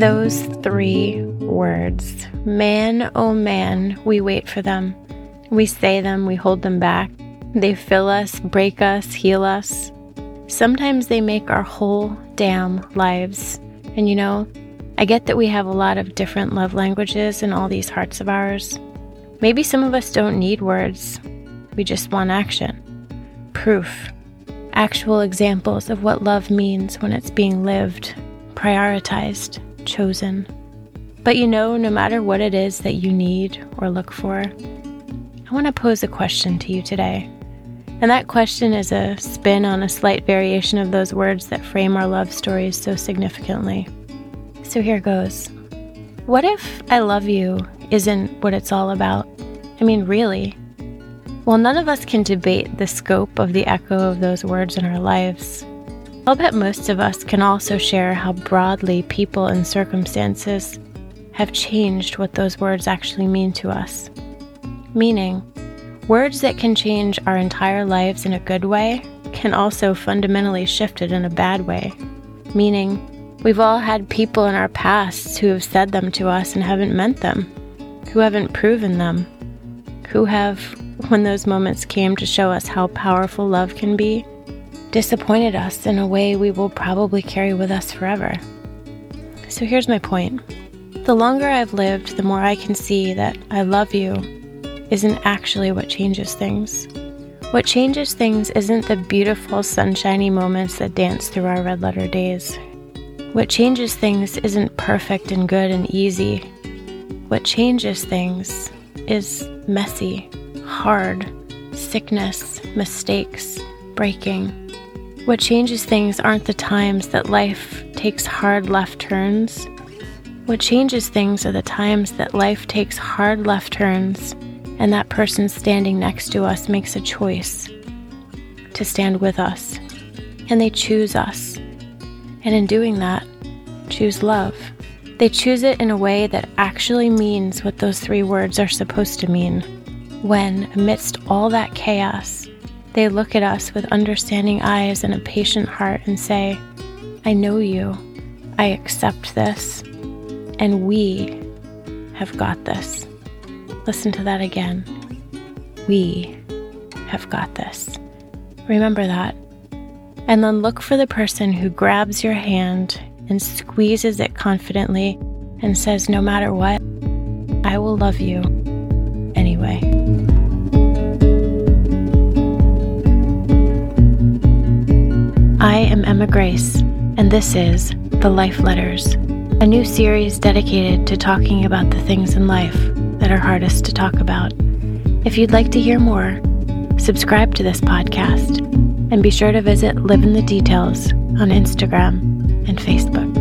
Those three words. Man, oh man, we wait for them. We say them, we hold them back. They fill us, break us, heal us. Sometimes they make our whole damn lives. And you know, I get that we have a lot of different love languages in all these hearts of ours. Maybe some of us don't need words, we just want action. Proof. Actual examples of what love means when it's being lived, prioritized, chosen. But you know, no matter what it is that you need or look for, I want to pose a question to you today. And that question is a spin on a slight variation of those words that frame our love stories so significantly. So here goes What if I love you isn't what it's all about? I mean, really. While none of us can debate the scope of the echo of those words in our lives, I'll bet most of us can also share how broadly people and circumstances have changed what those words actually mean to us. Meaning, words that can change our entire lives in a good way can also fundamentally shift it in a bad way. Meaning, we've all had people in our pasts who have said them to us and haven't meant them, who haven't proven them, who have, when those moments came to show us how powerful love can be, disappointed us in a way we will probably carry with us forever. So here's my point. The longer I've lived, the more I can see that I love you isn't actually what changes things. What changes things isn't the beautiful, sunshiny moments that dance through our red letter days. What changes things isn't perfect and good and easy. What changes things is messy, hard, sickness, mistakes, breaking. What changes things aren't the times that life takes hard left turns what changes things are the times that life takes hard left turns and that person standing next to us makes a choice to stand with us. And they choose us. And in doing that, choose love. They choose it in a way that actually means what those three words are supposed to mean. When, amidst all that chaos, they look at us with understanding eyes and a patient heart and say, I know you. I accept this and we have got this. Listen to that again. We have got this. Remember that. And then look for the person who grabs your hand and squeezes it confidently and says, No matter what, I will love you anyway. I am Emma Grace, and this is The Life Letters a new series dedicated to talking about the things in life that are hardest to talk about. If you'd like to hear more, subscribe to this podcast and be sure to visit Live in the Details on Instagram and Facebook.